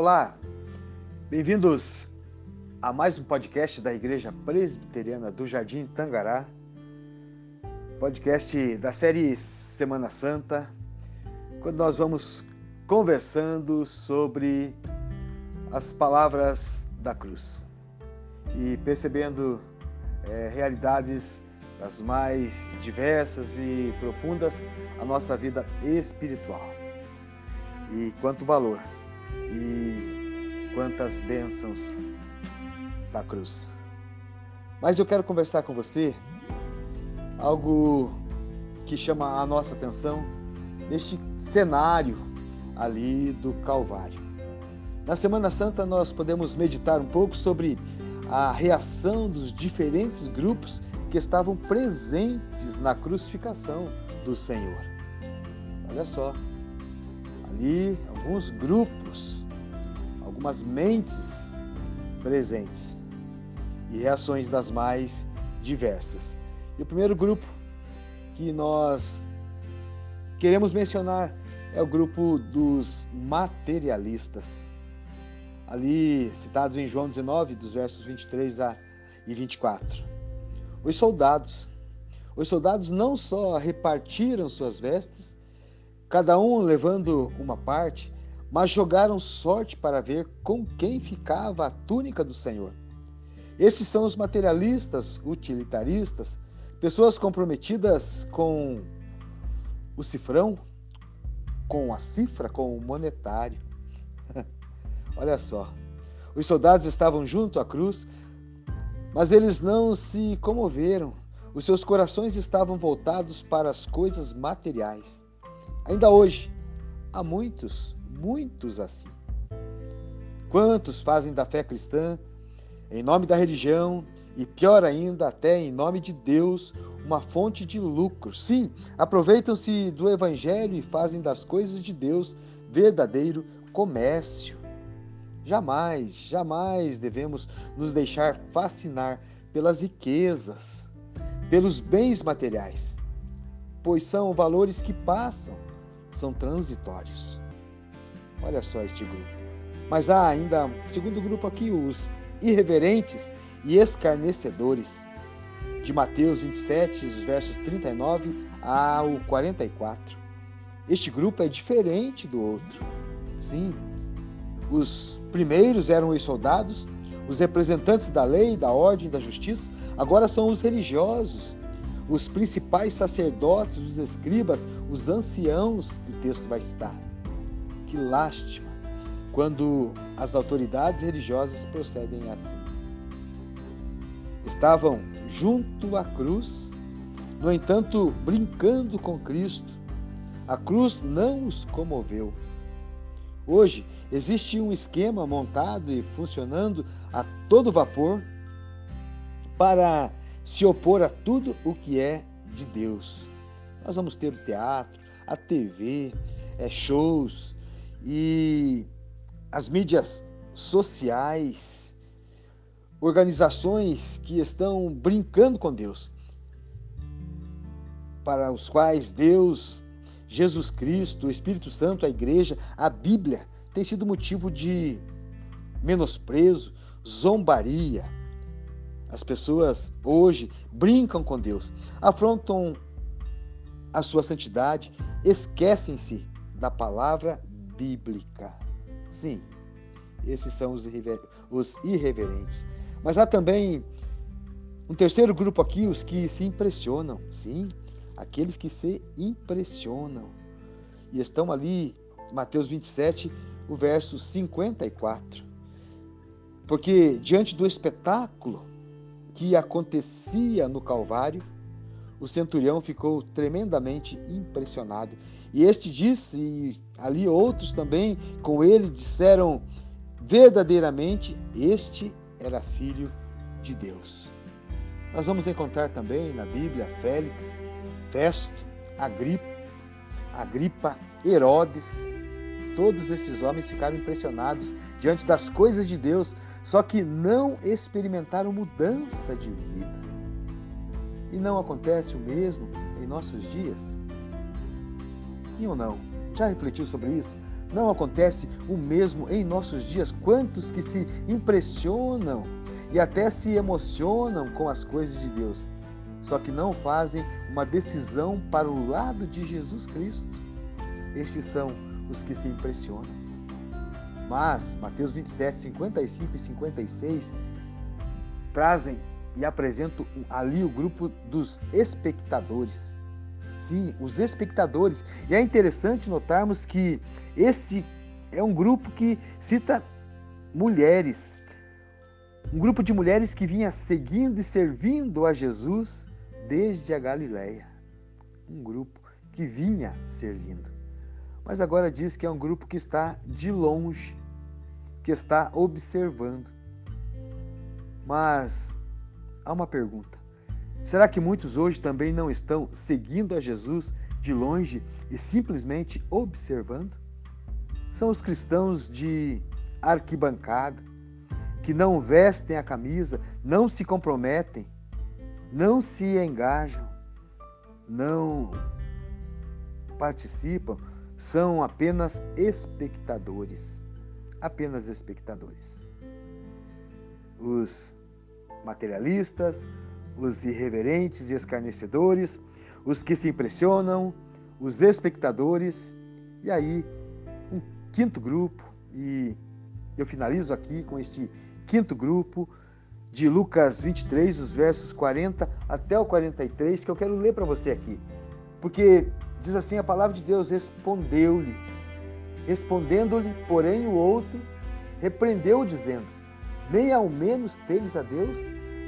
Olá, bem-vindos a mais um podcast da Igreja Presbiteriana do Jardim Tangará, podcast da série Semana Santa, quando nós vamos conversando sobre as palavras da cruz e percebendo é, realidades das mais diversas e profundas a nossa vida espiritual. E quanto valor e quantas bênçãos da cruz. Mas eu quero conversar com você algo que chama a nossa atenção neste cenário ali do Calvário. Na Semana Santa nós podemos meditar um pouco sobre a reação dos diferentes grupos que estavam presentes na crucificação do Senhor. Olha só, ali alguns grupos, algumas mentes presentes e reações das mais diversas. E o primeiro grupo que nós queremos mencionar é o grupo dos materialistas. Ali citados em João 19, dos versos 23 a e 24. Os soldados. Os soldados não só repartiram suas vestes, cada um levando uma parte, mas jogaram sorte para ver com quem ficava a túnica do Senhor. Esses são os materialistas utilitaristas, pessoas comprometidas com o cifrão, com a cifra, com o monetário. Olha só. Os soldados estavam junto à cruz, mas eles não se comoveram. Os seus corações estavam voltados para as coisas materiais. Ainda hoje, há muitos, muitos assim. Quantos fazem da fé cristã em nome da religião e, pior ainda, até em nome de Deus, uma fonte de lucro. Sim, aproveitam-se do Evangelho e fazem das coisas de Deus verdadeiro comércio. Jamais, jamais devemos nos deixar fascinar pelas riquezas, pelos bens materiais, pois são valores que passam, são transitórios. Olha só este grupo. Mas há ainda um segundo grupo aqui, os irreverentes e escarnecedores. De Mateus 27, os versos 39 ao 44. Este grupo é diferente do outro. Sim, os primeiros eram os soldados, os representantes da lei, da ordem, da justiça, agora são os religiosos, os principais sacerdotes, os escribas, os anciãos que o texto vai citar. Que lástima quando as autoridades religiosas procedem assim. Estavam junto à cruz, no entanto, brincando com Cristo. A cruz não os comoveu. Hoje existe um esquema montado e funcionando a todo vapor para se opor a tudo o que é de Deus. Nós vamos ter o teatro, a TV, é, shows e as mídias sociais, organizações que estão brincando com Deus, para os quais Deus, Jesus Cristo, o Espírito Santo, a igreja, a Bíblia tem sido motivo de menosprezo, zombaria. As pessoas hoje brincam com Deus, afrontam a sua santidade, esquecem-se da palavra bíblica. Sim, esses são os, irrever... os irreverentes. Mas há também um terceiro grupo aqui, os que se impressionam. Sim, aqueles que se impressionam. E estão ali, Mateus 27, o verso 54. Porque diante do espetáculo que acontecia no Calvário, o centurião ficou tremendamente impressionado. E este disse, e ali outros também com ele disseram verdadeiramente: Este era filho de Deus. Nós vamos encontrar também na Bíblia Félix, Festo, Agripa, Agripa, Herodes. Todos esses homens ficaram impressionados diante das coisas de Deus, só que não experimentaram mudança de vida. E não acontece o mesmo em nossos dias? Sim ou não? Já refletiu sobre isso? não acontece o mesmo em nossos dias? Quantos que se impressionam e até se emocionam com as coisas de Deus, só que não fazem uma decisão para o lado de Jesus Cristo? Estes são os que se impressionam. Mas Mateus 27, 55 e 56 trazem e apresentam ali o grupo dos espectadores. Sim, os espectadores. E é interessante notarmos que esse é um grupo que cita mulheres. Um grupo de mulheres que vinha seguindo e servindo a Jesus desde a Galileia. Um grupo que vinha servindo. Mas agora diz que é um grupo que está de longe, que está observando. Mas há uma pergunta: será que muitos hoje também não estão seguindo a Jesus de longe e simplesmente observando? São os cristãos de arquibancada, que não vestem a camisa, não se comprometem, não se engajam, não participam, são apenas espectadores. Apenas espectadores. Os materialistas, os irreverentes e escarnecedores, os que se impressionam, os espectadores, e aí um quinto grupo, e eu finalizo aqui com este quinto grupo de Lucas 23, os versos 40 até o 43, que eu quero ler para você aqui. Porque diz assim: a palavra de Deus respondeu-lhe. Respondendo-lhe, porém, o outro repreendeu, dizendo: Nem ao menos temes a Deus,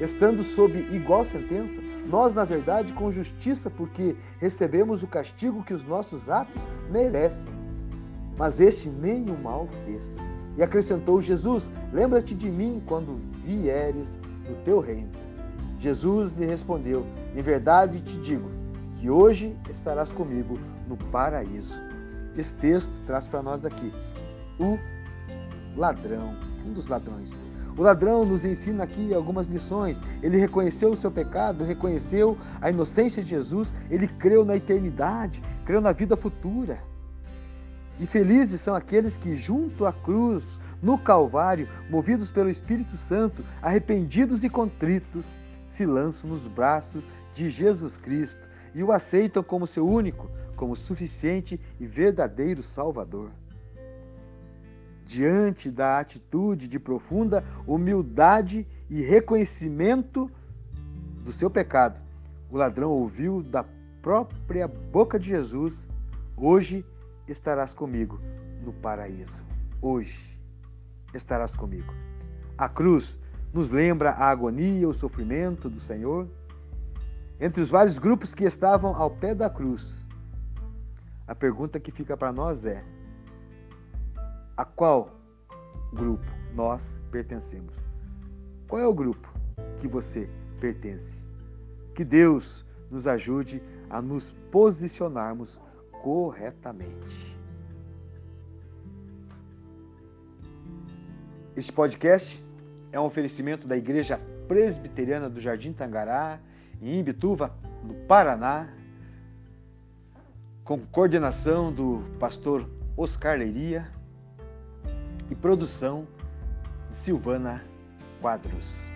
estando sob igual sentença, nós, na verdade, com justiça, porque recebemos o castigo que os nossos atos merecem. Mas este nem o mal fez. E acrescentou Jesus: Lembra-te de mim quando vieres no teu reino. Jesus lhe respondeu: Em verdade te digo que hoje estarás comigo no paraíso. Esse texto traz para nós aqui o ladrão, um dos ladrões. O ladrão nos ensina aqui algumas lições. Ele reconheceu o seu pecado, reconheceu a inocência de Jesus, ele creu na eternidade, creu na vida futura. E felizes são aqueles que, junto à cruz, no Calvário, movidos pelo Espírito Santo, arrependidos e contritos, se lançam nos braços de Jesus Cristo e o aceitam como seu único, como suficiente e verdadeiro Salvador diante da atitude de profunda humildade e reconhecimento do seu pecado, o ladrão ouviu da própria boca de Jesus: Hoje estarás comigo no paraíso. Hoje estarás comigo. A cruz nos lembra a agonia e o sofrimento do Senhor. Entre os vários grupos que estavam ao pé da cruz, a pergunta que fica para nós é: a qual grupo nós pertencemos. Qual é o grupo que você pertence? Que Deus nos ajude a nos posicionarmos corretamente. Este podcast é um oferecimento da Igreja Presbiteriana do Jardim Tangará, em Imbituva, no Paraná, com coordenação do pastor Oscar Leiria e produção de Silvana Quadros.